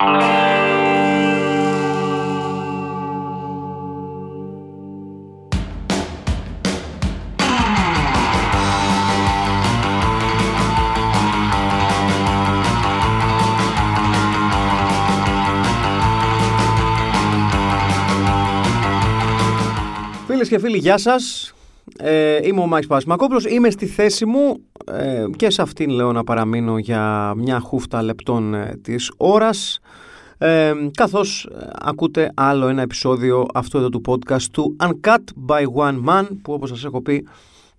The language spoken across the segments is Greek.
Φίλες και φίλοι, γεια σας. Ε, είμαι ο Μάκη Πασμακόπουλο. Είμαι στη θέση μου ε, και σε αυτήν λέω να παραμείνω για μια χούφτα λεπτών ε, της ώρας. Ε, καθώς ε, ακούτε άλλο ένα επεισόδιο αυτού εδώ του podcast του Uncut by One Man που όπως σας έχω πει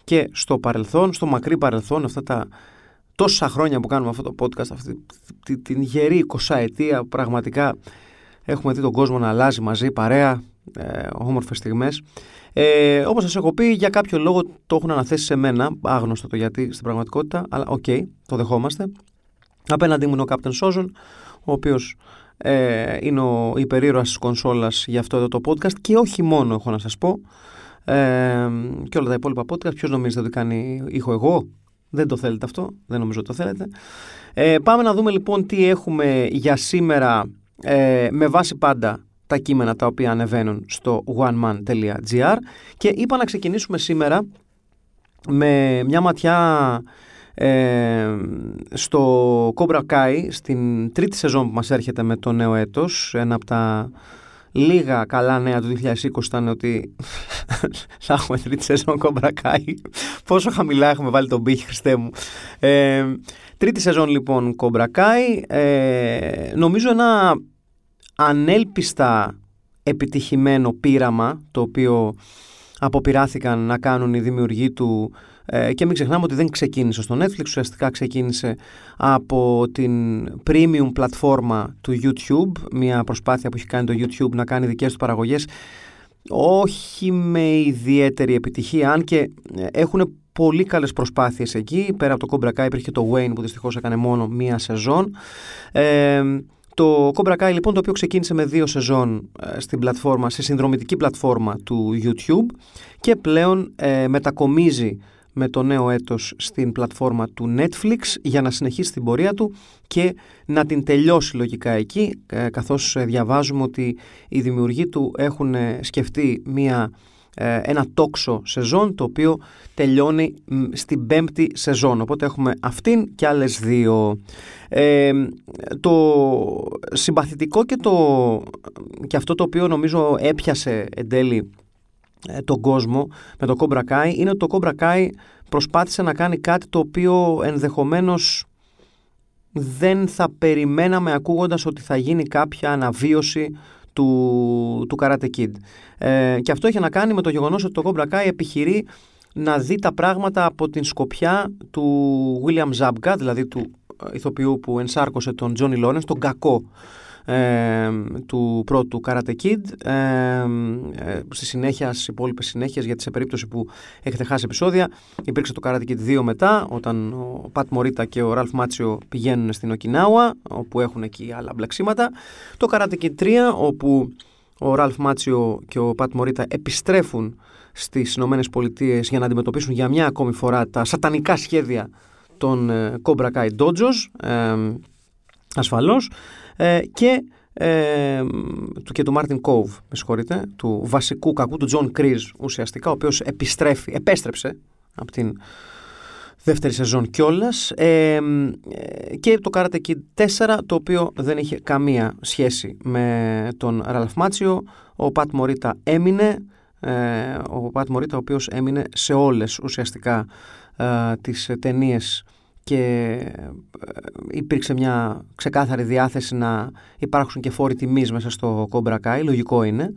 και στο παρελθόν, στο μακρύ παρελθόν αυτά τα τόσα χρόνια που κάνουμε αυτό το podcast αυτή την γερή 20 ετία πραγματικά έχουμε δει τον κόσμο να αλλάζει μαζί παρέα ε, όμορφες στιγμές ε, Όπως σας έχω πει, για κάποιο λόγο το έχουν αναθέσει σε μένα. Άγνωστο το γιατί στην πραγματικότητα, αλλά OK, okay, το δεχόμαστε. Απέναντί μου είναι ο Captain Σόζον, ο οποίος ε, είναι ο υπερήρωας της κονσόλας για αυτό εδώ το podcast και όχι μόνο, έχω να σας πω. Ε, και όλα τα υπόλοιπα podcast. Ποιος νομίζετε ότι κάνει ήχο εγώ, δεν το θέλετε αυτό, δεν νομίζω ότι το θέλετε. Ε, πάμε να δούμε λοιπόν τι έχουμε για σήμερα ε, με βάση πάντα τα κείμενα τα οποία ανεβαίνουν στο oneman.gr και είπα να ξεκινήσουμε σήμερα με μια ματιά ε, στο Cobra Kai στην τρίτη σεζόν που μας έρχεται με το νέο έτος. Ένα από τα λίγα καλά νέα του 2020 ήταν ότι θα έχουμε τρίτη σεζόν Cobra Kai. Πόσο χαμηλά έχουμε βάλει τον πύχη Χριστέ μου. Ε, τρίτη σεζόν λοιπόν Cobra Kai. Ε, νομίζω ένα ανέλπιστα επιτυχημένο πείραμα το οποίο αποπειράθηκαν να κάνουν οι δημιουργοί του ε, και μην ξεχνάμε ότι δεν ξεκίνησε στο Netflix, ουσιαστικά ξεκίνησε από την premium πλατφόρμα του YouTube, μια προσπάθεια που έχει κάνει το YouTube να κάνει δικές του παραγωγές όχι με ιδιαίτερη επιτυχία, αν και ε, έχουν πολύ καλές προσπάθειες εκεί, πέρα από το Cobra Kai υπήρχε το Wayne που δυστυχώς έκανε μόνο μία σεζόν. Ε, το Cobra Kai λοιπόν το οποίο ξεκίνησε με δύο σεζόν ε, στην πλατφόρμα, σε συνδρομητική πλατφόρμα του YouTube και πλέον ε, μετακομίζει με το νέο έτος στην πλατφόρμα του Netflix για να συνεχίσει την πορεία του και να την τελειώσει λογικά εκεί ε, καθώς διαβάζουμε ότι οι δημιουργοί του έχουν σκεφτεί μια ε, ένα τόξο σεζόν το οποίο τελειώνει στην πέμπτη σεζόν. Οπότε έχουμε αυτήν και άλλες δύο. Ε, το συμπαθητικό και, το, και αυτό το οποίο νομίζω έπιασε εν τέλει ε, τον κόσμο με το Cobra Kai είναι ότι το Cobra Kai προσπάθησε να κάνει κάτι το οποίο ενδεχομένως δεν θα περιμέναμε ακούγοντας ότι θα γίνει κάποια αναβίωση του, του Karate Kid. Ε, και αυτό έχει να κάνει με το γεγονός ότι το Cobra Kai επιχειρεί να δει τα πράγματα από την σκοπιά του William Zabka, δηλαδή του ηθοποιού που ενσάρκωσε τον Johnny Lawrence, τον κακό ε, του πρώτου Karate Kid. Ε, ε, στη συνέχεια, στις υπόλοιπες συνέχειες γιατί σε περίπτωση που έχετε χάσει επεισόδια υπήρξε το Karate Kid 2 μετά όταν ο Πατ Μωρίτα και ο Ραλφ Μάτσιο πηγαίνουν στην Οκινάουα όπου έχουν εκεί άλλα μπλεξίματα. Το Karate Kid 3 όπου ο Ραλφ Μάτσιο και ο Πατ Μωρίτα επιστρέφουν στις Ηνωμένες Πολιτείες για να αντιμετωπίσουν για μια ακόμη φορά τα σατανικά σχέδια των ε, Cobra Kai Dojos. Ε, ασφαλώς ε, και, ε, και του Μάρτιν Κόβ, με συγχωρείτε, του βασικού κακού, του Τζον Κρίζ ουσιαστικά, ο οποίος επιστρέφει, επέστρεψε από την δεύτερη σεζόν κιόλας. Ε, και το Karate Kid 4, το οποίο δεν είχε καμία σχέση με τον Ραλφ Μάτσιο. Ο Πατ Μωρίτα έμεινε, ε, ο Πατ Μωρίτα ο οποίος έμεινε σε όλες ουσιαστικά ε, τις ταινίες και ε, υπήρξε μια ξεκάθαρη διάθεση να υπάρξουν και φόροι τιμής μέσα στο Cobra Kai, λογικό είναι.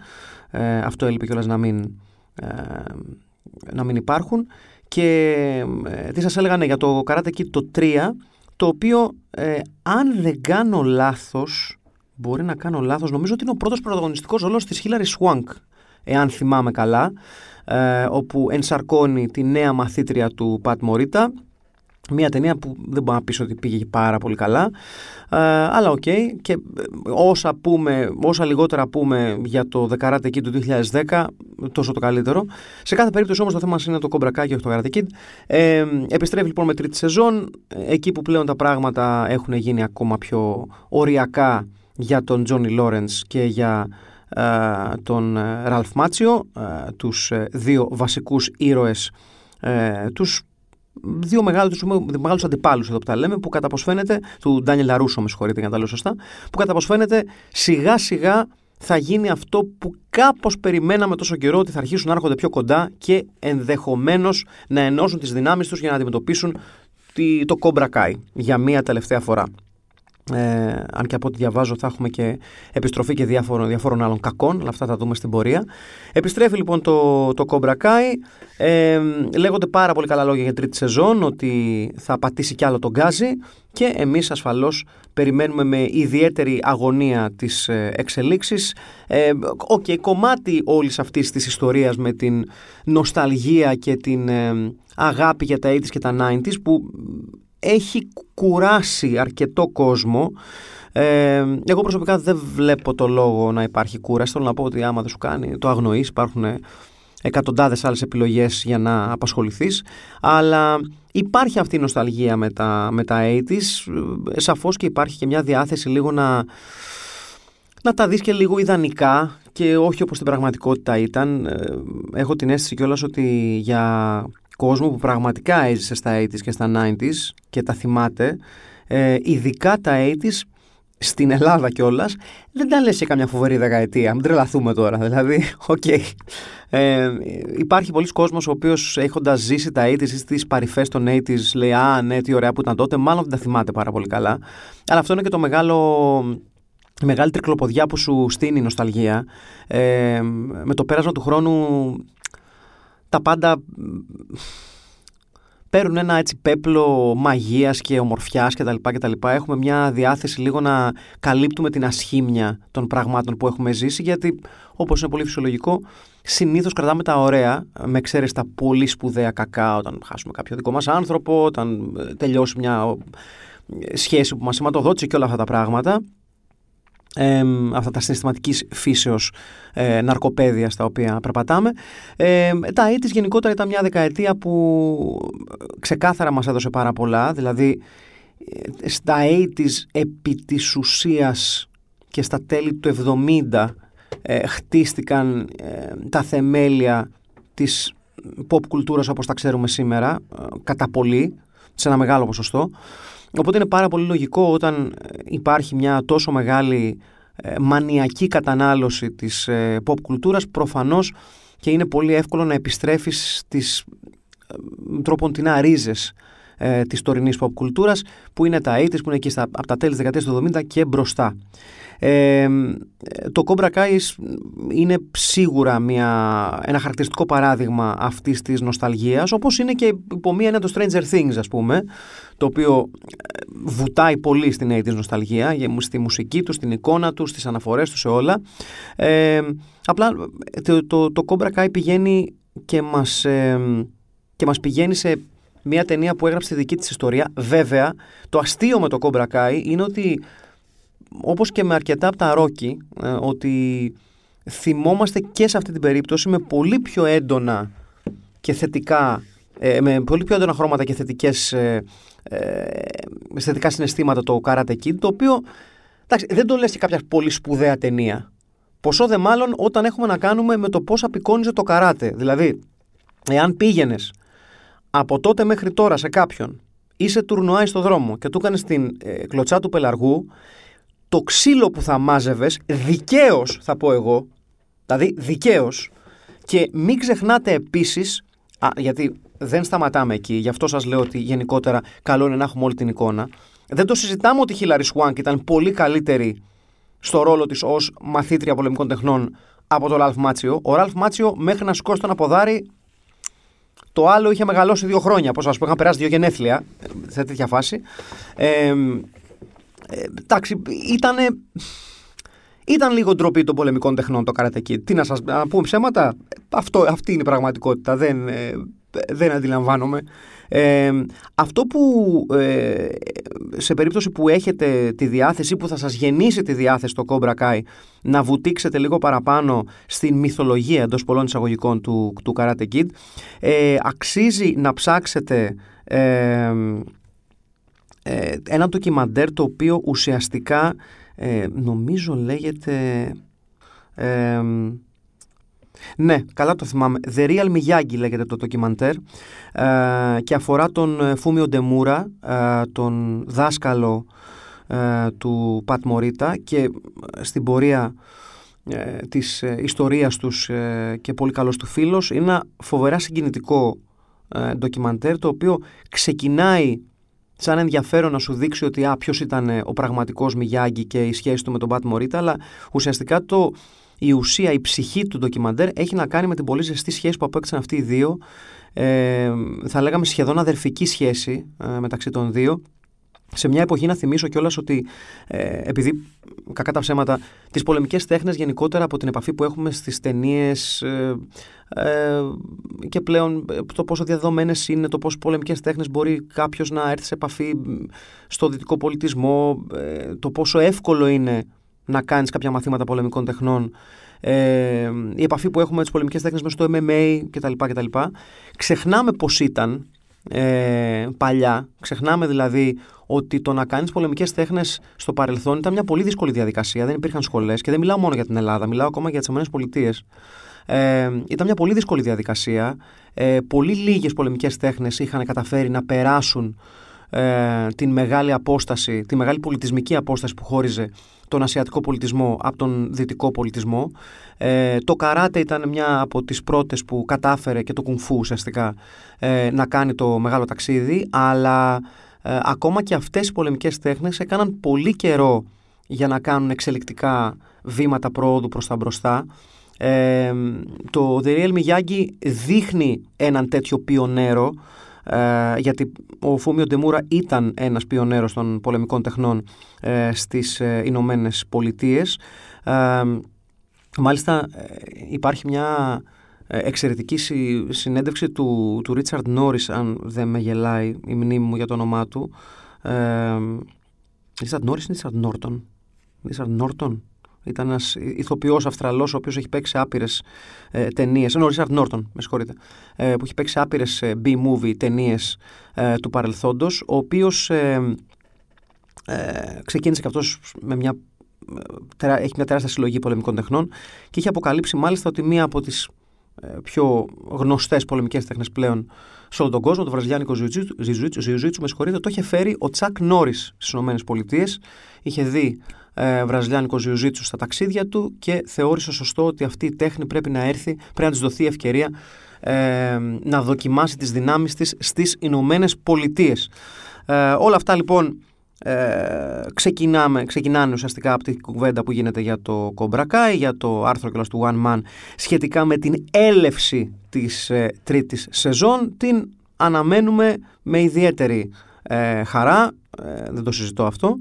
Ε, αυτό έλειπε κιόλας να μην, ε, να μην υπάρχουν. Και τι σας έλεγα ναι, για το Karate Kid το 3, το οποίο αν δεν κάνω λάθος, μπορεί να κάνω λάθος, νομίζω ότι είναι ο πρώτος πρωταγωνιστικός ρόλος της Hilary Swank, εάν θυμάμαι καλά, όπου ενσαρκώνει τη νέα μαθήτρια του Πατ Μωρίτα μια ταινία που δεν μπορώ να πεις ότι πήγε πάρα πολύ καλά. Ε, αλλά OK okay. και ε, όσα, πούμε, όσα λιγότερα πούμε για το The Karate Kid του 2010 τόσο το καλύτερο. Σε κάθε περίπτωση όμως το θέμα μας είναι το Cobra Kai και όχι το Karate Kid. Ε, επιστρέφει λοιπόν με τρίτη σεζόν. Εκεί που πλέον τα πράγματα έχουν γίνει ακόμα πιο οριακά για τον Τζόνι Λόρενς και για τον Ραλφ Μάτσιο, τους δύο βασικούς ήρωες, τους δύο μεγάλους, μεγάλους αντιπάλους εδώ που τα λέμε, που κατά πως φαίνεται, του Ντάνιελ Λαρούσο με συγχωρείτε για να τα λέω σωστά, που κατά πως φαίνεται σιγά σιγά θα γίνει αυτό που κάπως περιμέναμε τόσο καιρό ότι θα αρχίσουν να έρχονται πιο κοντά και ενδεχομένως να ενώσουν τις δυνάμεις τους για να αντιμετωπίσουν το Cobra Kai για μία τελευταία φορά. Ε, αν και από ό,τι διαβάζω θα έχουμε και επιστροφή και διάφορων, διάφορων άλλων κακών, αλλά αυτά θα δούμε στην πορεία. Επιστρέφει λοιπόν το, το Cobra Kai. Ε, λέγονται πάρα πολύ καλά λόγια για τρίτη σεζόν, ότι θα πατήσει κι άλλο τον γκάζι και εμείς ασφαλώς περιμένουμε με ιδιαίτερη αγωνία τις ε, εξελίξεις. Ε, okay, κομμάτι όλης αυτής της ιστορίας με την νοσταλγία και την ε, αγάπη για τα 80s και τα 90s που έχει κουράσει αρκετό κόσμο. Ε, εγώ προσωπικά δεν βλέπω το λόγο να υπάρχει κούραση. Θέλω να πω ότι άμα δεν σου κάνει, το αγνοείς. Υπάρχουν εκατοντάδες άλλες επιλογές για να απασχοληθείς. Αλλά υπάρχει αυτή η νοσταλγία με τα, με τα 80's. Σαφώς και υπάρχει και μια διάθεση λίγο να, να τα δεις και λίγο ιδανικά και όχι όπως στην πραγματικότητα ήταν. Ε, έχω την αίσθηση κιόλας ότι για κόσμο που πραγματικά έζησε στα 80s και στα 90s και τα θυμάται, ε, ειδικά τα 80s στην Ελλάδα κιόλας, δεν τα λες σε καμιά φοβερή δεκαετία. Μην τρελαθούμε τώρα. Δηλαδή, OK. Okay. Ε, υπάρχει πολύς κόσμος ο οποίος έχοντας ζήσει τα 80s ή στις παρυφές των 80s λέει «Α, ναι, τι ωραία που ήταν τότε». Μάλλον δεν τα θυμάται πάρα πολύ καλά. Αλλά αυτό είναι και το μεγάλο η μεγάλη τρικλοποδιά που σου στήνει η νοσταλγία. Ε, με το πέρασμα του χρόνου τα πάντα παίρνουν ένα έτσι πέπλο μαγείας και ομορφιάς κτλ. κτλ. Έχουμε μια διάθεση λίγο να καλύπτουμε την ασχήμια των πραγμάτων που έχουμε ζήσει γιατί όπως είναι πολύ φυσιολογικό συνήθως κρατάμε τα ωραία με εξαίρεση τα πολύ σπουδαία κακά όταν χάσουμε κάποιο δικό μας άνθρωπο, όταν ε, τελειώσει μια ε, σχέση που μας σηματοδότησε και όλα αυτά τα πράγματα ε, αυτά τα συναισθηματικής φύσεως ε, ναρκοπαίδια στα οποία περπατάμε. Ε, τα AIDS γενικότερα ήταν μια δεκαετία που ξεκάθαρα μας έδωσε πάρα πολλά, δηλαδή ε, στα AIDS επί της ουσίας και στα τέλη του 70 ε, χτίστηκαν ε, τα θεμέλια της pop κουλτούρας όπως τα ξέρουμε σήμερα, κατά πολύ, σε ένα μεγάλο ποσοστό. Οπότε είναι πάρα πολύ λογικό όταν υπάρχει μια τόσο μεγάλη ε, μανιακή κατανάλωση της ε, pop κουλτούρας προφανώς και είναι πολύ εύκολο να επιστρέφεις στις ε, τρόπον την ρίζες ε, της τωρινής pop κουλτούρας που είναι τα 80's που είναι εκεί στα, από τα τέλη της δεκαετίας του 70 και μπροστά. Ε, το Cobra Kai είναι σίγουρα μια, ένα χαρακτηριστικό παράδειγμα αυτής της νοσταλγίας όπως είναι και υπό μία είναι το Stranger Things ας πούμε το οποίο ε, βουτάει πολύ στην 80's νοσταλγία στη μουσική του, στην εικόνα του, στις αναφορές του σε όλα ε, απλά το, το, το Cobra Kai πηγαίνει και μας, ε, και μας πηγαίνει σε μια ταινία που έγραψε τη δική της ιστορία βέβαια το αστείο με το Cobra Kai είναι ότι όπως και με αρκετά από τα ρόκι, ε, ότι θυμόμαστε και σε αυτή την περίπτωση με πολύ πιο έντονα και θετικά, ε, με πολύ πιο έντονα χρώματα και θετικές, ε, θετικά συναισθήματα το Karate Kid, το οποίο εντάξει, δεν το λες και κάποια πολύ σπουδαία ταινία. Ποσό δε μάλλον όταν έχουμε να κάνουμε με το πώς απεικόνιζε το καράτε. Δηλαδή, εάν πήγαινες από τότε μέχρι τώρα σε κάποιον, είσαι τουρνουάι στο δρόμο και του έκανες την κλωτσά του πελαργού, το ξύλο που θα μάζευες, δικαίως θα πω εγώ, δηλαδή δικαίως. Και μην ξεχνάτε επίσης, γιατί δεν σταματάμε εκεί, γι' αυτό σας λέω ότι γενικότερα καλό είναι να έχουμε όλη την εικόνα. Δεν το συζητάμε ότι η Χίλαρη Σουάνκ ήταν πολύ καλύτερη στο ρόλο της ως μαθήτρια πολεμικών τεχνών από τον Ραλφ Μάτσιο. Ο Ραλφ Μάτσιο μέχρι να σηκώσει τον αποδάρι, το άλλο είχε μεγαλώσει δύο χρόνια. Πώ ας πούμε, είχαν περάσει δύο γενέθλια σε τέτοια φάση. Ε, ε, εντάξει, ήταν. Ήταν λίγο ντροπή των πολεμικών τεχνών το Karate Τι να σας να πούμε ψέματα. Αυτό, αυτή είναι η πραγματικότητα. Δεν, ε, δεν αντιλαμβάνομαι. Ε, αυτό που ε, σε περίπτωση που έχετε τη διάθεση που θα σας γεννήσει τη διάθεση το Cobra Kai να βουτήξετε λίγο παραπάνω στην μυθολογία εντός πολλών εισαγωγικών του, του Karate Kid ε, αξίζει να ψάξετε ε, ε, ένα ντοκιμαντέρ το οποίο ουσιαστικά Ε, νομίζω λέγεται... Ε, ναι, καλά το θυμάμαι. The Real Miyagi λέγεται το ντοκιμαντέρ ε, και αφορά τον ε, Φούμιο Ντεμούρα, ε, τον δάσκαλο ε, του Πατ Μωρίτα και στην πορεία της ιστορίας τους και πολύ καλός του φίλος. Είναι ένα φοβερά συγκινητικό ντοκιμαντέρ το οποίο ξεκινάει σαν ενδιαφέρον να σου δείξει ότι α, ποιος ήταν ο πραγματικός Μιγιάγκη και η σχέση του με τον Πατ Μωρίτα αλλά ουσιαστικά το η ουσία, η ψυχή του ντοκιμαντέρ έχει να κάνει με την πολύ ζεστή σχέση που απέκτησαν αυτοί οι δύο. Ε, θα λέγαμε σχεδόν αδερφική σχέση ε, μεταξύ των δύο. Σε μια εποχή να θυμίσω κιόλας ότι ε, επειδή κακά τα ψέματα, τις πολεμικές τέχνες γενικότερα από την επαφή που έχουμε στις ταινίες ε, ε, και πλέον ε, το πόσο διαδεδομένες είναι, το πόσο πολεμικές τέχνες μπορεί κάποιος να έρθει σε επαφή στο δυτικό πολιτισμό, το πόσο εύκολο είναι να κάνεις κάποια μαθήματα πολεμικών τεχνών, ε, η επαφή που έχουμε με τις πολεμικές τέχνες μέσα στο MMA κτλ. κτλ. Ξεχνάμε πώς ήταν ε, παλιά. Ξεχνάμε δηλαδή ότι το να κάνεις πολεμικές τέχνες στο παρελθόν ήταν μια πολύ δύσκολη διαδικασία. Δεν υπήρχαν σχολές και δεν μιλάω μόνο για την Ελλάδα, μιλάω ακόμα για τις ΗΠΑ. Ε, ήταν μια πολύ δύσκολη διαδικασία. Ε, πολύ λίγες πολεμικές τέχνες είχαν καταφέρει να περάσουν ε, την μεγάλη απόσταση, τη μεγάλη πολιτισμική απόσταση που χώριζε τον ασιατικό πολιτισμό από τον δυτικό πολιτισμό. Ε, το καράτε ήταν μια από τις πρώτες που κατάφερε και το κουνφού ουσιαστικά ε, να κάνει το μεγάλο ταξίδι, αλλά ε, ακόμα και αυτές οι πολεμικές τέχνες έκαναν πολύ καιρό για να κάνουν εξελικτικά βήματα πρόοδου προς τα μπροστά. Ε, το The Real Miyagi δείχνει έναν τέτοιο πιονέρο ε, γιατί ο Φούμιο Ντεμούρα ήταν ένας πιονέρος των πολεμικών τεχνών ε, στις ε, Ηνωμένες Πολιτείες. Ε, μάλιστα υπάρχει μια εξαιρετική συνέντευξη του, του Ρίτσαρντ Νόρις αν δεν με γελάει η μνήμη μου για το όνομά του. Ρίτσαρντ Νόρις ή Ρίτσαρντ Νόρτον. Ρίτσαρντ Νόρτον. Ήταν ένας ηθοποιός Αυστραλός, ο οποίος έχει παίξει άπειρες ε, ταινίες. Ενώ ο Ρίτσαρτ Νόρτον, με συγχωρείτε. Ε, που έχει παίξει άπειρες ε, B-movie ταινίες ε, του παρελθόντος. Ο οποίος ε, ε, ξεκίνησε και αυτός με μια. έχει μια τεράστια συλλογή πολεμικών τεχνών και έχει αποκαλύψει μάλιστα ότι μία από τις πιο γνωστές πολεμικές τέχνες πλέον σε όλο τον κόσμο, το βραζιλιάνικο ζιουζίτσου, με συγχωρείτε, το είχε φέρει ο Τσακ Νόρις στις ΗΠΑ. Είχε δει ε, βραζιλιάνικο ζιουζίτσου στα ταξίδια του και θεώρησε σωστό ότι αυτή η τέχνη πρέπει να έρθει, πρέπει να της δοθεί ευκαιρία ε, να δοκιμάσει τις δυνάμεις της στις Ηνωμένες Πολιτείες. Ε, όλα αυτά λοιπόν ε, ξεκινάμε, ξεκινάνε ουσιαστικά από την κουβέντα που γίνεται για το Κομπρακάι, για το άρθρο και του One Man σχετικά με την έλευση της ε, τρίτης σεζόν. Την αναμένουμε με ιδιαίτερη ε, χαρά, ε, δεν το συζητώ αυτό.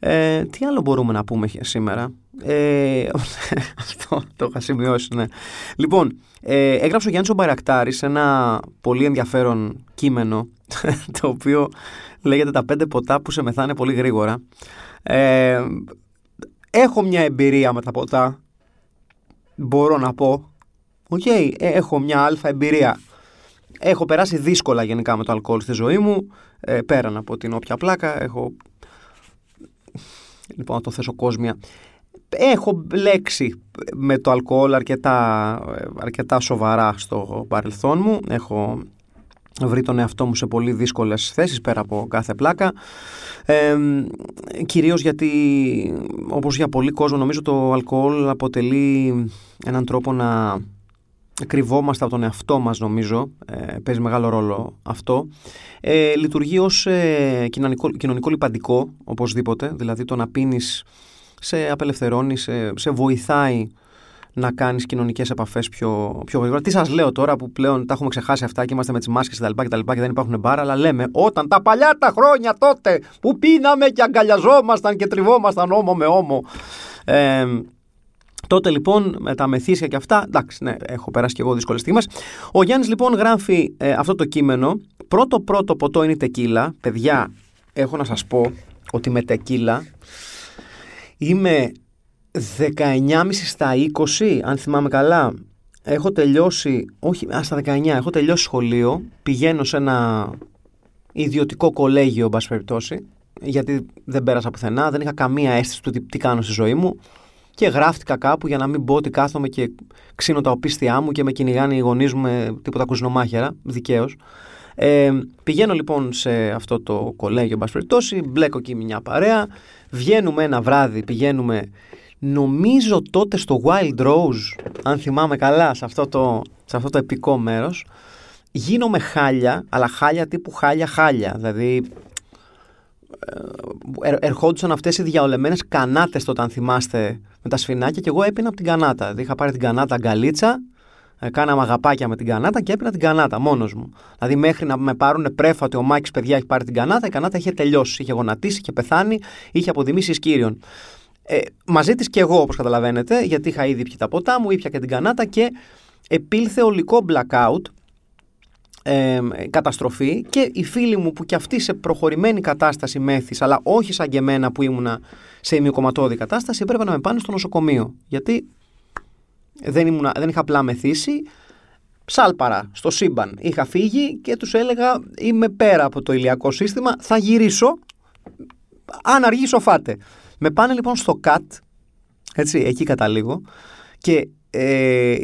Ε, τι άλλο μπορούμε να πούμε σήμερα; Ε, αυτό το είχα σημειώσει, ναι. Λοιπόν, ε, έγραψε ο Γιάννης ο Μπαρακτάρης ένα πολύ ενδιαφέρον κείμενο το οποίο λέγεται «Τα πέντε ποτά που σε μεθάνε πολύ γρήγορα». Ε, έχω μια εμπειρία με τα ποτά, μπορώ να πω. Οκ, ε, έχω μια άλφα εμπειρία. Έχω περάσει δύσκολα γενικά με το αλκοόλ στη ζωή μου, ε, πέραν από την όποια πλάκα. Έχω λοιπόν να το θέσω κόσμια, έχω μπλέξει με το αλκοόλ αρκετά, αρκετά σοβαρά στο παρελθόν μου. Έχω βρει τον εαυτό μου σε πολύ δύσκολες θέσεις πέρα από κάθε πλάκα. Ε, κυρίως γιατί όπως για πολύ κόσμο νομίζω το αλκοόλ αποτελεί έναν τρόπο να κρυβόμαστε από τον εαυτό μας νομίζω, ε, παίζει μεγάλο ρόλο αυτό. Ε, λειτουργεί ως ε, κοινωνικό, κοινωνικό λιπαντικό οπωσδήποτε, δηλαδή το να πίνεις σε απελευθερώνει, σε, σε βοηθάει να κάνεις κοινωνικές επαφές πιο, πιο γρήγορα. Τι σας λέω τώρα που πλέον τα έχουμε ξεχάσει αυτά και είμαστε με τις μάσκες κτλ. Και, και, και δεν υπάρχουν μπάρα, αλλά λέμε όταν τα παλιά τα χρόνια τότε που πίναμε και αγκαλιαζόμασταν και τριβόμασταν ώμο με ώμο. Ε, Τότε λοιπόν με τα μεθύσια και αυτά, εντάξει, ναι, έχω περάσει και εγώ δύσκολες στιγμές. Ο Γιάννης λοιπόν γράφει ε, αυτό το κείμενο. Πρώτο πρώτο ποτό είναι η τεκίλα. Παιδιά, έχω να σας πω ότι με τεκίλα είμαι 19,5 στα 20, αν θυμάμαι καλά. Έχω τελειώσει, όχι, α, στα 19, έχω τελειώσει σχολείο. Πηγαίνω σε ένα ιδιωτικό κολέγιο, εν περιπτώσει. γιατί δεν πέρασα πουθενά, δεν είχα καμία αίσθηση του τι, τι κάνω στη ζωή μου και γράφτηκα κάπου για να μην πω ότι κάθομαι και ξύνω τα οπίστια μου και με κυνηγάνε οι γονείς μου με τίποτα κουζινομάχερα, δικαίως. Ε, πηγαίνω λοιπόν σε αυτό το κολέγιο, εν περιπτώσει, μπλέκω εκεί μια παρέα, βγαίνουμε ένα βράδυ, πηγαίνουμε νομίζω τότε στο Wild Rose, αν θυμάμαι καλά, σε αυτό το, σε αυτό το επικό μέρος, γίνομαι χάλια, αλλά χάλια τύπου χάλια χάλια, δηλαδή ε, ερχόντουσαν αυτές οι διαολεμένες κανάτες τότε αν θυμάστε με τα σφινάκια και εγώ έπινα από την κανάτα. Δηλαδή είχα πάρει την κανάτα αγκαλίτσα, ε, κάναμε αγαπάκια με την κανάτα και έπινα την κανάτα μόνος μου. Δηλαδή μέχρι να με πάρουν πρέφα ότι ο Μάκης παιδιά έχει πάρει την κανάτα, η κανάτα είχε τελειώσει. Είχε γονατίσει, είχε πεθάνει, είχε αποδημήσει σκύριον. Ε, μαζί της και εγώ, όπως καταλαβαίνετε, γιατί είχα ήδη πιει τα ποτά μου, ήπια και την κανάτα και επήλθε ολικό blackout ε, καταστροφή και οι φίλοι μου που κι αυτοί σε προχωρημένη κατάσταση μέθης αλλά όχι σαν και εμένα που ήμουνα σε ημιοκομματώδη κατάσταση έπρεπε να με πάνε στο νοσοκομείο γιατί δεν, ήμουνα, δεν είχα απλά μεθύσει. Ψάλπαρα στο σύμπαν. Είχα φύγει και τους έλεγα είμαι πέρα από το ηλιακό σύστημα θα γυρίσω. Αν αργήσω φάτε με πάνε λοιπόν στο ΚΑΤ έτσι εκεί καταλήγω και ε,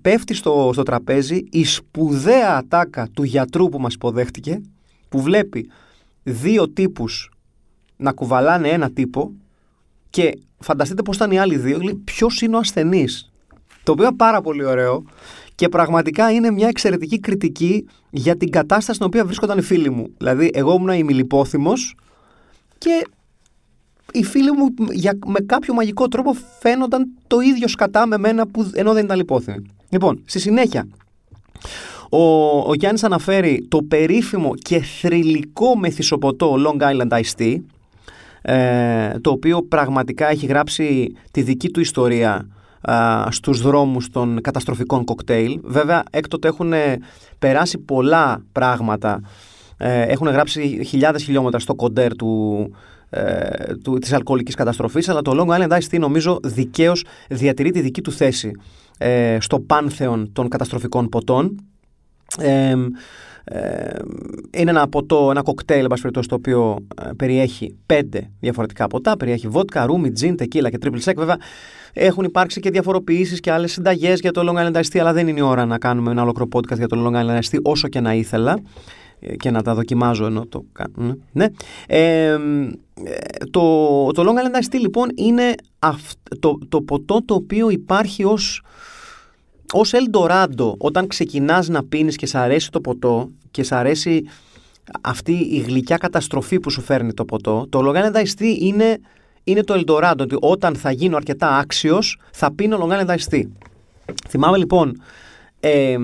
πέφτει στο, στο τραπέζι η σπουδαία ατάκα του γιατρού που μας υποδέχτηκε που βλέπει δύο τύπους να κουβαλάνε ένα τύπο και φανταστείτε πώς ήταν οι άλλοι δύο λέει ποιος είναι ο ασθενής; Το οποίο είναι πάρα πολύ ωραίο και πραγματικά είναι μια εξαιρετική κριτική για την κατάσταση στην οποία βρίσκονταν οι φίλοι μου δηλαδή εγώ ήμουν ημιλιπόθυμος και οι φίλοι μου για, με κάποιο μαγικό τρόπο φαίνονταν το ίδιο σκατά με μένα που, ενώ δεν ήταν λιπόθυμοι. Λοιπόν, στη συνέχεια, ο, ο Γιάννης αναφέρει το περίφημο και θρηλυκό μεθυσοποτό Long Island Iced Tea, ε, το οποίο πραγματικά έχει γράψει τη δική του ιστορία α, στους δρόμους των καταστροφικών κοκτέιλ. Βέβαια, έκτοτε έχουν περάσει πολλά πράγματα. Ε, έχουν γράψει χιλιάδες χιλιόμετρα στο κοντέρ του, ε, του, της αλκοολικής καταστροφής αλλά το Long Island Ice Tea νομίζω δικαίως διατηρεί τη δική του θέση ε, στο πάνθεον των καταστροφικών ποτών ε, ε, είναι ένα ποτό, ένα κοκτέιλ το οποίο ε, περιέχει πέντε διαφορετικά ποτά. Περιέχει βότκα, ρούμι, τζιν, τεκίλα και triple sec. Βέβαια έχουν υπάρξει και διαφοροποιήσεις και άλλες συνταγές για το Long Island Ice Tea, αλλά δεν είναι η ώρα να κάνουμε ένα ολόκληρο podcast για το Long Island Ice Tea όσο και να ήθελα και να τα δοκιμάζω ενώ το κάνω. Ναι. Ε, το, το Long Island Iced Tea λοιπόν είναι το, το ποτό το οποίο υπάρχει ως, ως Eldorado όταν ξεκινάς να πίνεις και σ' αρέσει το ποτό και σ' αρέσει αυτή η γλυκιά καταστροφή που σου φέρνει το ποτό το Long Island Iced Tea είναι, είναι το Eldorado ότι όταν θα γίνω αρκετά άξιος θα πίνω Long Island Iced Tea θυμάμαι λοιπόν ε,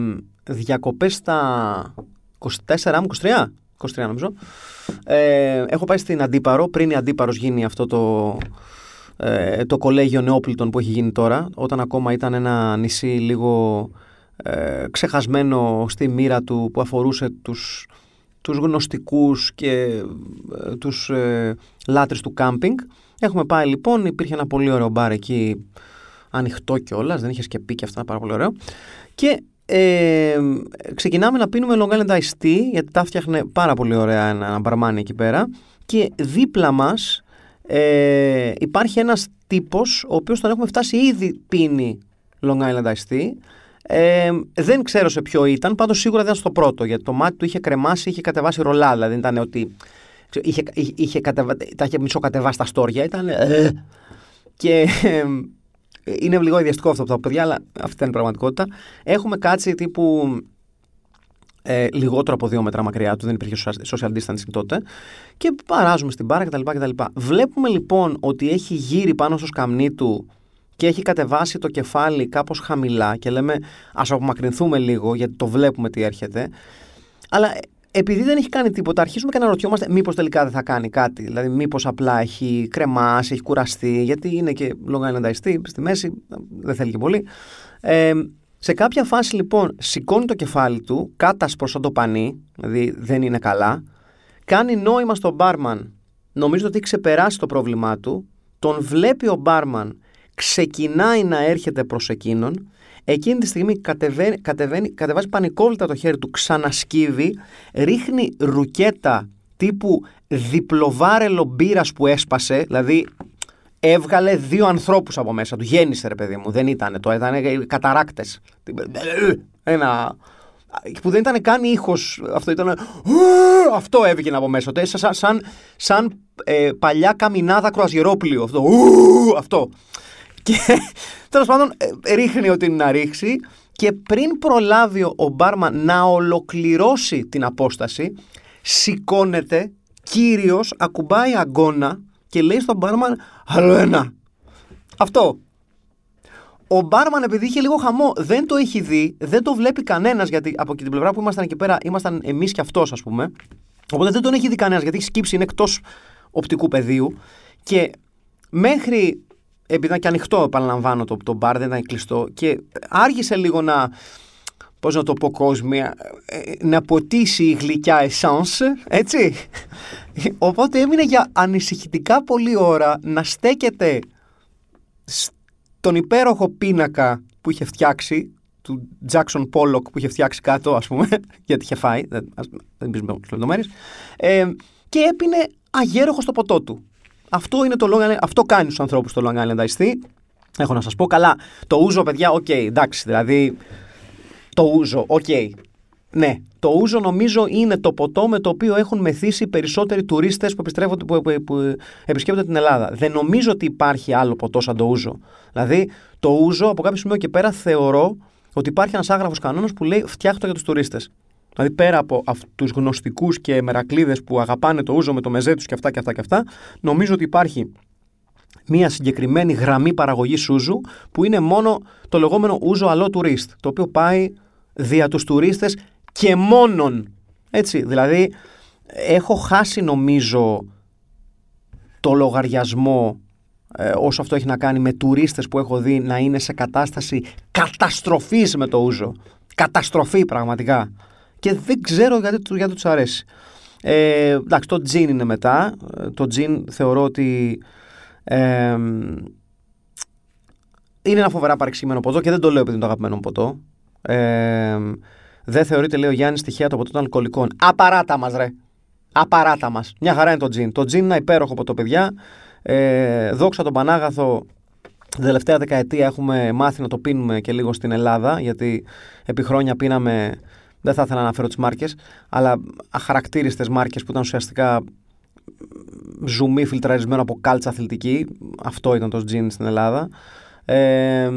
διακοπές στα 24 μου, 23, 23 νομίζω. Ε, έχω πάει στην Αντίπαρο, πριν η Αντίπαρος γίνει αυτό το, ε, το κολέγιο νεόπλητων που έχει γίνει τώρα, όταν ακόμα ήταν ένα νησί λίγο ε, ξεχασμένο στη μοίρα του που αφορούσε τους, τους γνωστικούς και ε, τους ε, λάτρες του κάμπινγκ. Έχουμε πάει λοιπόν, υπήρχε ένα πολύ ωραίο μπαρ εκεί, ανοιχτό κιόλας, δεν είχε και πει και αυτά, πάρα πολύ ωραίο. Και ε, ξεκινάμε να πίνουμε Long Island Iced Tea γιατί τα φτιάχνε πάρα πολύ ωραία ένα, ένα μπαρμάνι εκεί πέρα και δίπλα μας ε, υπάρχει ένας τύπος ο οποίος τον έχουμε φτάσει ήδη πίνει Long Island Iced Tea ε, δεν ξέρω σε ποιο ήταν, πάντως σίγουρα δεν ήταν στο πρώτο γιατί το μάτι του είχε κρεμάσει, είχε κατεβάσει ρολά δηλαδή δεν ήταν ότι είχε, είχε, είχε κατεβα... τα είχε μισοκατεβάσει στα στόρια ήταν ε, και είναι λίγο ιδιαστικό αυτό από τα παιδιά, αλλά αυτή είναι η πραγματικότητα. Έχουμε κάτσει τύπου ε, λιγότερο από δύο μέτρα μακριά του, δεν υπήρχε social distancing τότε. Και παράζουμε στην μπάρα κτλ. κτλ. Βλέπουμε λοιπόν ότι έχει γύρει πάνω στο σκαμνί του και έχει κατεβάσει το κεφάλι κάπως χαμηλά και λέμε ας απομακρυνθούμε λίγο γιατί το βλέπουμε τι έρχεται. Αλλά επειδή δεν έχει κάνει τίποτα, αρχίζουμε και να ρωτιόμαστε μήπως τελικά δεν θα κάνει κάτι. Δηλαδή, μήπως απλά έχει κρεμάσει, έχει κουραστεί, γιατί είναι και Long Island Iced στη μέση, δεν θέλει και πολύ. Ε, σε κάποια φάση λοιπόν σηκώνει το κεφάλι του, κάτα προ το πανί, δηλαδή δεν είναι καλά, κάνει νόημα στον μπάρμαν, νομίζω ότι έχει ξεπεράσει το πρόβλημά του, τον βλέπει ο μπάρμαν, ξεκινάει να έρχεται προς εκείνον. Εκείνη τη στιγμή κατεβαίνει, κατεβάζει πανικόβλητα το χέρι του, ξανασκύβει, ρίχνει ρουκέτα τύπου διπλοβάρελο μπύρας που έσπασε, δηλαδή έβγαλε δύο ανθρώπους από μέσα του. Γέννησε ρε παιδί μου, δεν ήταν το, ήταν καταράκτες. Ένα που δεν ήταν καν ήχος, αυτό ήταν αυτό έβγαινε από μέσα του, σαν, σαν, σαν ε, παλιά καμινάδα κροαζιερόπλιο αυτό, αυτό. Και τέλος πάντων ε, ρίχνει ό,τι είναι να ρίξει και πριν προλάβει ο μπάρμαν να ολοκληρώσει την απόσταση σηκώνεται κύριος, ακουμπάει αγκώνα και λέει στον μπάρμαν άλλο ένα. Αυτό. Ο μπάρμαν, επειδή είχε λίγο χαμό, δεν το έχει δει, δεν το βλέπει κανένας, γιατί από την πλευρά που ήμασταν εκεί πέρα, ήμασταν εμείς και αυτός, ας πούμε. Οπότε δεν τον έχει δει κανένας, γιατί έχει σκύψει, είναι εκτός οπτικού πεδίου. Και μέχρι. Επειδή ήταν και ανοιχτό, επαναλαμβάνω, το, το μπαρ δεν ήταν κλειστό, και άργησε λίγο να. Πώς να το πω, κόσμια, ε, να ποτίσει η γλυκιά εσάνς, έτσι. Οπότε έμεινε για ανησυχητικά πολλή ώρα να στέκεται τον υπέροχο πίνακα που είχε φτιάξει, του Jackson Pollock που είχε φτιάξει κάτω, ας πούμε, γιατί είχε φάει, δεν, δεν μπίζουμε στις λεπτομέρειες, ε, και έπινε αγέροχο στο ποτό του. Αυτό, είναι το Long Island, αυτό κάνει στους ανθρώπους το Long Island Ice Tea. Έχω να σας πω, καλά, το ούζο, παιδιά, OK, okay, εντάξει, δηλαδή, το ούζο, OK. Okay. Ναι, το ούζο νομίζω είναι το ποτό με το οποίο έχουν μεθύσει περισσότεροι τουρίστες που, που, που, που επισκέπτονται την Ελλάδα. Δεν νομίζω ότι υπάρχει άλλο ποτό σαν το ούζο. Δηλαδή, το ούζο από κάποιο σημείο και πέρα θεωρώ ότι υπάρχει ένας άγραφος κανόνας που λέει φτιάχ' το για τους τουρίστες. Δηλαδή, πέρα από τους γνωστικούς και μερακλείδες που αγαπάνε το ούζο με το μεζέ τους και αυτά και αυτά και αυτά, νομίζω ότι υπάρχει μία συγκεκριμένη γραμμή παραγωγής ούζου που είναι μόνο το λεγόμενο ούζο αλό τουρίστ, το οποίο πάει δια τους τουρίστες και μόνον. Έτσι, δηλαδή έχω χάσει νομίζω το λογαριασμό ε, όσο αυτό έχει να κάνει με τουρίστες που έχω δει να είναι σε κατάσταση καταστροφής με το ούζο. Καταστροφή πραγματικά. Και δεν ξέρω γιατί, γιατί τους αρέσει. Ε, εντάξει, το τζιν είναι μετά. Ε, το τζιν θεωρώ ότι ε, είναι ένα φοβερά παρεξηγημένο ποτό και δεν το λέω επειδή είναι το αγαπημένο ποτό. Ε, δεν θεωρείται, λέει ο Γιάννης, τυχαία το ποτό των αλκοολικών. Απαράτα μας, ρε. Απαράτα μας. Μια χαρά είναι το τζιν. Το τζιν είναι ένα υπέροχο ποτό, παιδιά. Ε, δόξα τον Πανάγαθο, την τελευταία δεκαετία έχουμε μάθει να το πίνουμε και λίγο στην Ελλάδα, γιατί επί χρόνια πίναμε. Δεν θα ήθελα να αναφέρω τις μάρκες, αλλά αχαρακτήριστες μάρκες που ήταν ουσιαστικά ζουμί φιλτραρισμένο από κάλτσα αθλητική. Αυτό ήταν το τζιν στην Ελλάδα. Ε,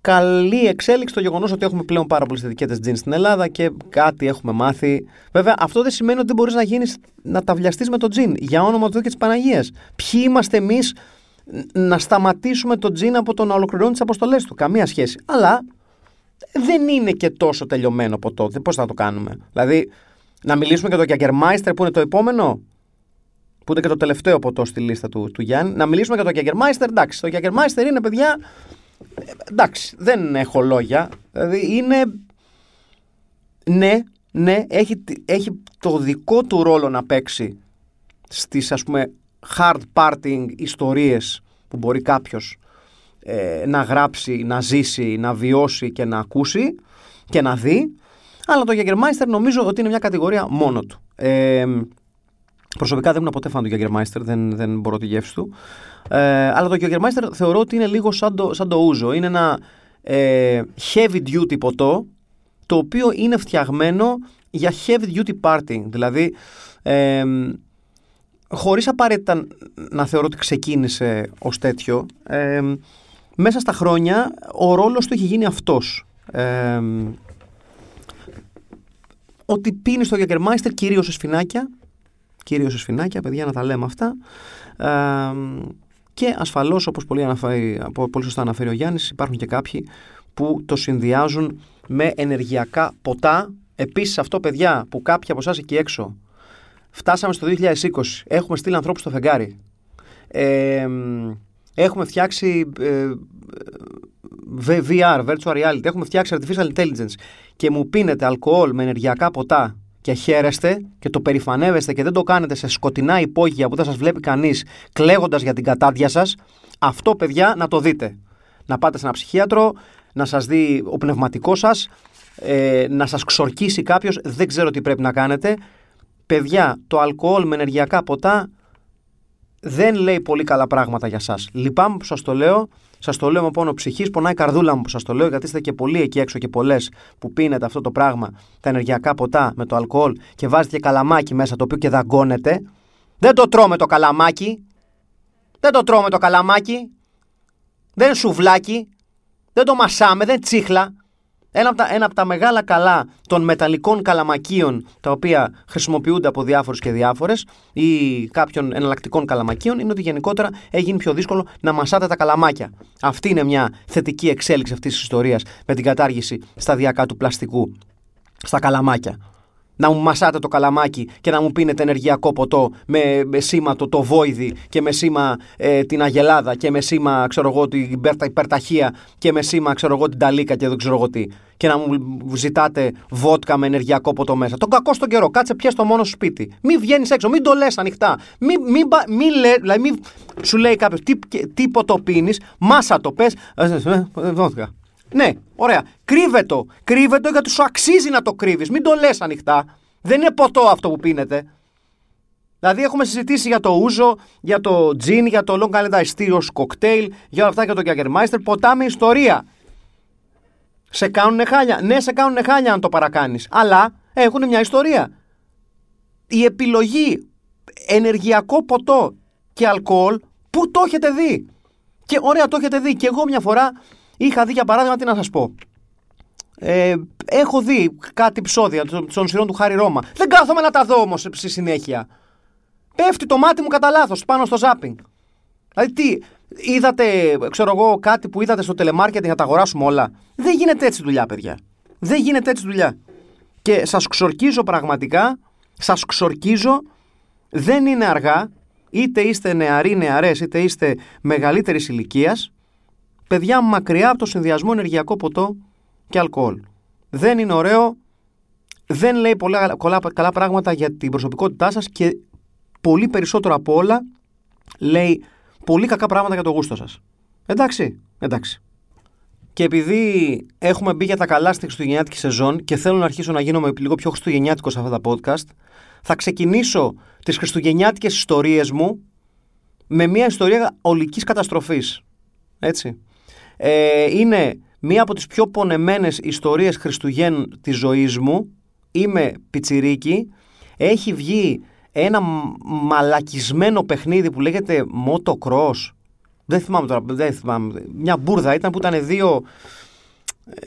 καλή εξέλιξη το γεγονός ότι έχουμε πλέον πάρα πολλές ετικέτε jeans στην Ελλάδα και κάτι έχουμε μάθει. Βέβαια, αυτό δεν σημαίνει ότι δεν μπορείς να γίνεις να τα βιαστεί με το τζιν. Για όνομα του Θεού και της Παναγίας. Ποιοι είμαστε εμείς να σταματήσουμε το τζιν από το να ολοκληρώνει τις αποστολές του; Καμία σχέση. Αλλά δεν είναι και τόσο τελειωμένο ποτό. Πώς θα το κάνουμε; Δηλαδή, να μιλήσουμε για το Jagermeister που είναι το επόμενο; Που είναι και το τελευταίο ποτό στη λίστα του, του Γιάννη. Να μιλήσουμε για το Jagermeister. Εντάξει, το Jagermeister είναι παιδιά εντάξει, δεν έχω λόγια. Δηλαδή είναι. Ναι, ναι, έχει, έχει το δικό του ρόλο να παίξει στις ας πούμε hard parting ιστορίες που μπορεί κάποιος ε, να γράψει, να ζήσει, να βιώσει και να ακούσει και να δει. Αλλά το Jägermeister νομίζω ότι είναι μια κατηγορία μόνο του. Ε, προσωπικά δεν ήμουν ποτέ φαν του Jägermeister, δεν, δεν μπορώ τη γεύση του. Ε, αλλά το Jägermeister θεωρώ ότι είναι λίγο σαν το, σαν το ούζο. Είναι ένα ε, heavy duty ποτό το οποίο είναι φτιαγμένο για heavy duty partying. Δηλαδή, ε, χωρίς απαραίτητα να θεωρώ ότι ξεκίνησε ως τέτοιο, ε, μέσα στα χρόνια ο ρόλος του έχει γίνει αυτός. Ε, ότι πίνεις στο Jägermeister κυρίως σε σφινάκια, κυρίως σε σφινάκια, παιδιά να τα λέμε αυτά, ε, και ασφαλώς, όπως πολύ, πολύ σωστά αναφέρει ο Γιάννης, υπάρχουν και κάποιοι που το συνδυάζουν με ενεργειακά ποτά. Επίσης, αυτό, παιδιά, που κάποιοι από εσάς εκεί έξω φτάσαμε στο 2020, έχουμε στείλει ανθρώπους στο φεγγάρι. Ε, έχουμε φτιάξει ε, VR, virtual reality, έχουμε φτιάξει artificial intelligence και μου πίνετε αλκοόλ με ενεργειακά ποτά και χαίρεστε και το περηφανεύεστε και δεν το κάνετε σε σκοτεινά υπόγεια που δεν σας βλέπει κανείς κλαίγοντας για την κατάδια σας, αυτό παιδιά να το δείτε. Να πάτε σε ένα ψυχίατρο, να σας δει ο πνευματικός σας ε, να σας ξορκίσει κάποιος, δεν ξέρω τι πρέπει να κάνετε. Παιδιά, το αλκοόλ με ενεργειακά ποτά δεν λέει πολύ καλά πράγματα για σας. Λυπάμαι που σας το λέω, σας το λέω με πόνο ψυχής, πονάει η καρδούλα μου που σας το λέω, γιατί είστε και πολλοί εκεί έξω και πολλές που πίνετε αυτό το πράγμα, τα ενεργειακά ποτά με το αλκοόλ και βάζετε και καλαμάκι μέσα το οποίο και δαγκώνετε. Δεν το τρώμε το καλαμάκι, δεν το τρώμε το καλαμάκι, δεν είναι σουβλάκι, δεν το μασάμε, δεν τσίχλα. Ένα από, τα, ένα από τα μεγάλα καλά των μεταλλικών καλαμακίων τα οποία χρησιμοποιούνται από διάφορους και διάφορες ή κάποιων εναλλακτικών καλαμακίων είναι ότι γενικότερα έχει πιο δύσκολο να μασάτε τα καλαμάκια. Αυτή είναι μια θετική εξέλιξη αυτής της ιστορίας με την κατάργηση σταδιακά του πλαστικού στα καλαμάκια να μου μασάτε το καλαμάκι και να μου πίνετε ενεργειακό ποτό με, με σήμα το, το βόηδι και με σήμα ε, την αγελάδα και με σήμα ξέρω εγώ την υπερταχεία και με σήμα ξέρω εγώ την ταλίκα και δεν ξέρω εγώ τι και να μου ζητάτε βότκα με ενεργειακό ποτό μέσα. Τον κακό στον καιρό, κάτσε πια στο μόνο σπίτι. Μην βγαίνεις έξω, μην το λες ανοιχτά. Μην, μην, μην, λέ, δηλαδή μην σου λέει κάποιος τι, τι ποτό πίνεις, μάσα το πες. Ε, ε, βότκα. Ναι, ωραία. Κρύβε το. Κρύβε το γιατί σου αξίζει να το κρύβεις. Μην το λες ανοιχτά. Δεν είναι ποτό αυτό που πίνετε. Δηλαδή, έχουμε συζητήσει για το ούζο, για το τζιν, για το Long Island Iced Tea κοκτέιλ, για όλα αυτά και το Jagermeister. Ποτά με ιστορία. Σε κάνουν χάλια. Ναι, σε κάνουν χάλια αν το παρακάνεις. Αλλά έχουν μια ιστορία. Η επιλογή ενεργειακό ποτό και αλκοόλ, πού το έχετε δει. Και ωραία, το έχετε δει. Και εγώ μια φορά Είχα δει για παράδειγμα τι να σας πω. Ε, έχω δει κάτι επεισόδια των σειρών του Χάρη Ρώμα. Δεν κάθομαι να τα δω όμως στη συνέχεια. Πέφτει το μάτι μου κατά λάθος πάνω στο ζάπινγκ. Δηλαδή τι, είδατε, ξέρω εγώ, κάτι που είδατε στο τελεμάρκετινγκ να τα αγοράσουμε όλα. Δεν γίνεται έτσι δουλειά, παιδιά. Δεν γίνεται έτσι δουλειά. Και σας ξορκίζω πραγματικά, σας ξορκίζω, δεν είναι αργά, είτε είστε νεαροί, νεαρές, είτε είστε μεγαλύτερης ηλικίας, παιδιά μακριά από το συνδυασμό ενεργειακό ποτό και αλκοόλ. Δεν είναι ωραίο, δεν λέει πολλά, καλά πράγματα για την προσωπικότητά σας και πολύ περισσότερο από όλα λέει πολύ κακά πράγματα για το γούστο σας. Εντάξει, εντάξει. Και επειδή έχουμε μπει για τα καλά στη Χριστουγεννιάτικη σεζόν και θέλω να αρχίσω να γίνομαι λίγο πιο Χριστουγεννιάτικος σε αυτά τα podcast, θα ξεκινήσω τις Χριστουγεννιάτικες ιστορίες μου με μια ιστορία ολικής καταστροφής. Έτσι. Ε, είναι μία από τις πιο πονεμένες ιστορίες Χριστουγέννων της ζωής μου. Είμαι πιτσιρίκι. Έχει βγει ένα μαλακισμένο παιχνίδι που λέγεται Motocross. Δεν θυμάμαι τώρα, δεν θυμάμαι. Μια μπουρδα ήταν που ήταν δύο,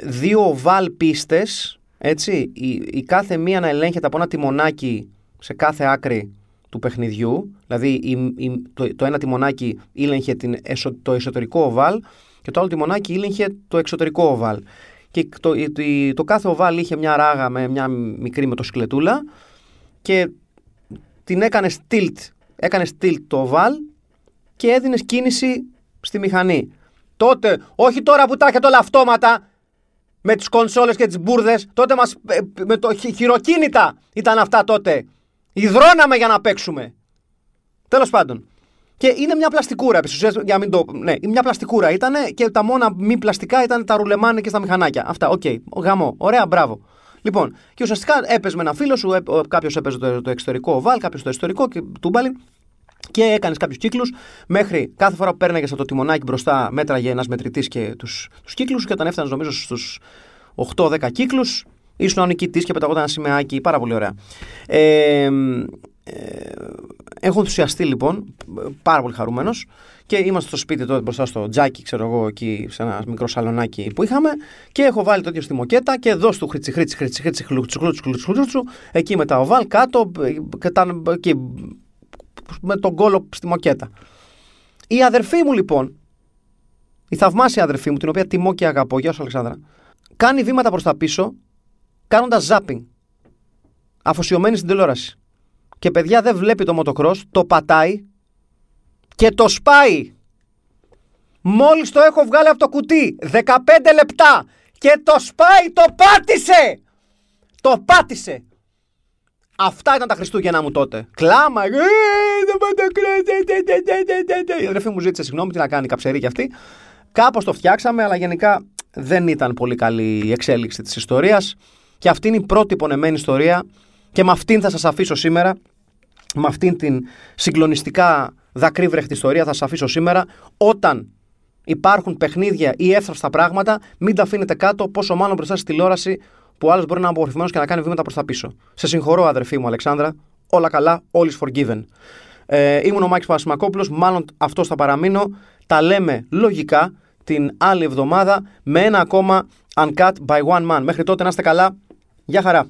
δύο βαλ πίστες, έτσι, η, η κάθε μία να ελέγχεται από ένα τιμονάκι σε κάθε άκρη του παιχνιδιού. Δηλαδή η, το, το, ένα τιμονάκι ήλεγχε την, το εσωτερικό οβάλ και το άλλο τιμονάκι ήλεγχε το εξωτερικό οβάλ. Και το, το, το κάθε οβάλ είχε μια ράγα με μια μικρή μοτοσυκλετούλα και την έκανε tilt, έκανε tilt το οβάλ και έδινες κίνηση στη μηχανή. Τότε, όχι τώρα που τα έχετε όλα αυτόματα με τις κονσόλες και τις μπουρδες, τότε μας, ε, με το χειροκίνητα ήταν αυτά τότε. Ιδρώναμε για να παίξουμε. Τέλος πάντων. Και είναι μια πλαστικούρα, για μην το. Ναι, μια πλαστικούρα ήταν και τα μόνα μη πλαστικά ήταν τα ρουλεμάν και στα μηχανάκια. Αυτά, OK. Okay. Γαμώ. Ωραία, μπράβο. Λοιπόν, και ουσιαστικά έπαιζε με ένα φίλο σου, κάποιος έπαιζε το, το εξωτερικό οβάλ, κάποιος το εσωτερικό και τούμπαλιν. Και έκανες κάποιους κύκλους μέχρι κάθε φορά που πέρναγες από το τιμονάκι μπροστά, μέτραγε ένας μετρητής και τους τους κύκλους. Και όταν έφτανες, νομίζω, στους 8-10 κύκλους, ήσουν ο νικητής και πεταγόταν ένα σημαίακι. Πάρα πολύ ωραία. Ε, ε, έχω ενθουσιαστεί λοιπόν, πάρα πολύ χαρούμενος. Και είμαστε στο σπίτι τότε μπροστά στο τζάκι, ξέρω εγώ, εκεί σε ένα μικρό σαλονάκι που είχαμε. Και έχω βάλει το ίδιο στη μοκέτα και εδώ στο χρήτσι, χρήτσι, χρήτσι, χρήτσι, χλούτσου, χλούτσου, χλούτσου, εκεί με τα οβάλ κάτω και τα, εκεί, με τον κόλο στη μοκέτα. Η αδερφή μου λοιπόν, η θαυμάσια αδερφή μου, την οποία τιμώ και αγαπώ, γεια σου Αλεξάνδρα, κάνει βήματα προς τα πίσω, κάνοντας ζάπινγκ. Αφοσιωμένη στην τηλεόραση και παιδιά δεν βλέπει το μοτοκρός, το πατάει και το σπάει. Μόλις το έχω βγάλει από το κουτί, 15 λεπτά και το σπάει, το πάτησε! Το πάτησε! Αυτά ήταν τα Χριστούγεννα μου τότε. Κλάμα, ε, η αδερφή μου ζήτησε συγγνώμη, τι να κάνει, καψερή κι αυτή. Κάπως το φτιάξαμε, αλλά γενικά δεν ήταν πολύ καλή η εξέλιξη της ιστορίας και αυτή είναι η πρώτη πονεμένη ιστορία και με αυτήν θα σας αφήσω σήμερα με αυτήν την συγκλονιστικά δακρύβρεχτη ιστορία θα σας αφήσω σήμερα όταν υπάρχουν παιχνίδια ή εύθραυστα πράγματα μην τα αφήνετε κάτω πόσο μάλλον μπροστά στη τηλεόραση που άλλος μπορεί να είναι απορριφημένος και να κάνει βήματα προς τα πίσω. Σε συγχωρώ, αδερφή μου Αλεξάνδρα. Όλα καλά, all is forgiven. Ε, ήμουν ο Μάκης Πασμακόπουλο, μάλλον αυτό θα παραμείνω. Τα λέμε λογικά την άλλη εβδομάδα με ένα ακόμα Uncut by One Man. Μέχρι τότε να είστε καλά. Γεια χαρά.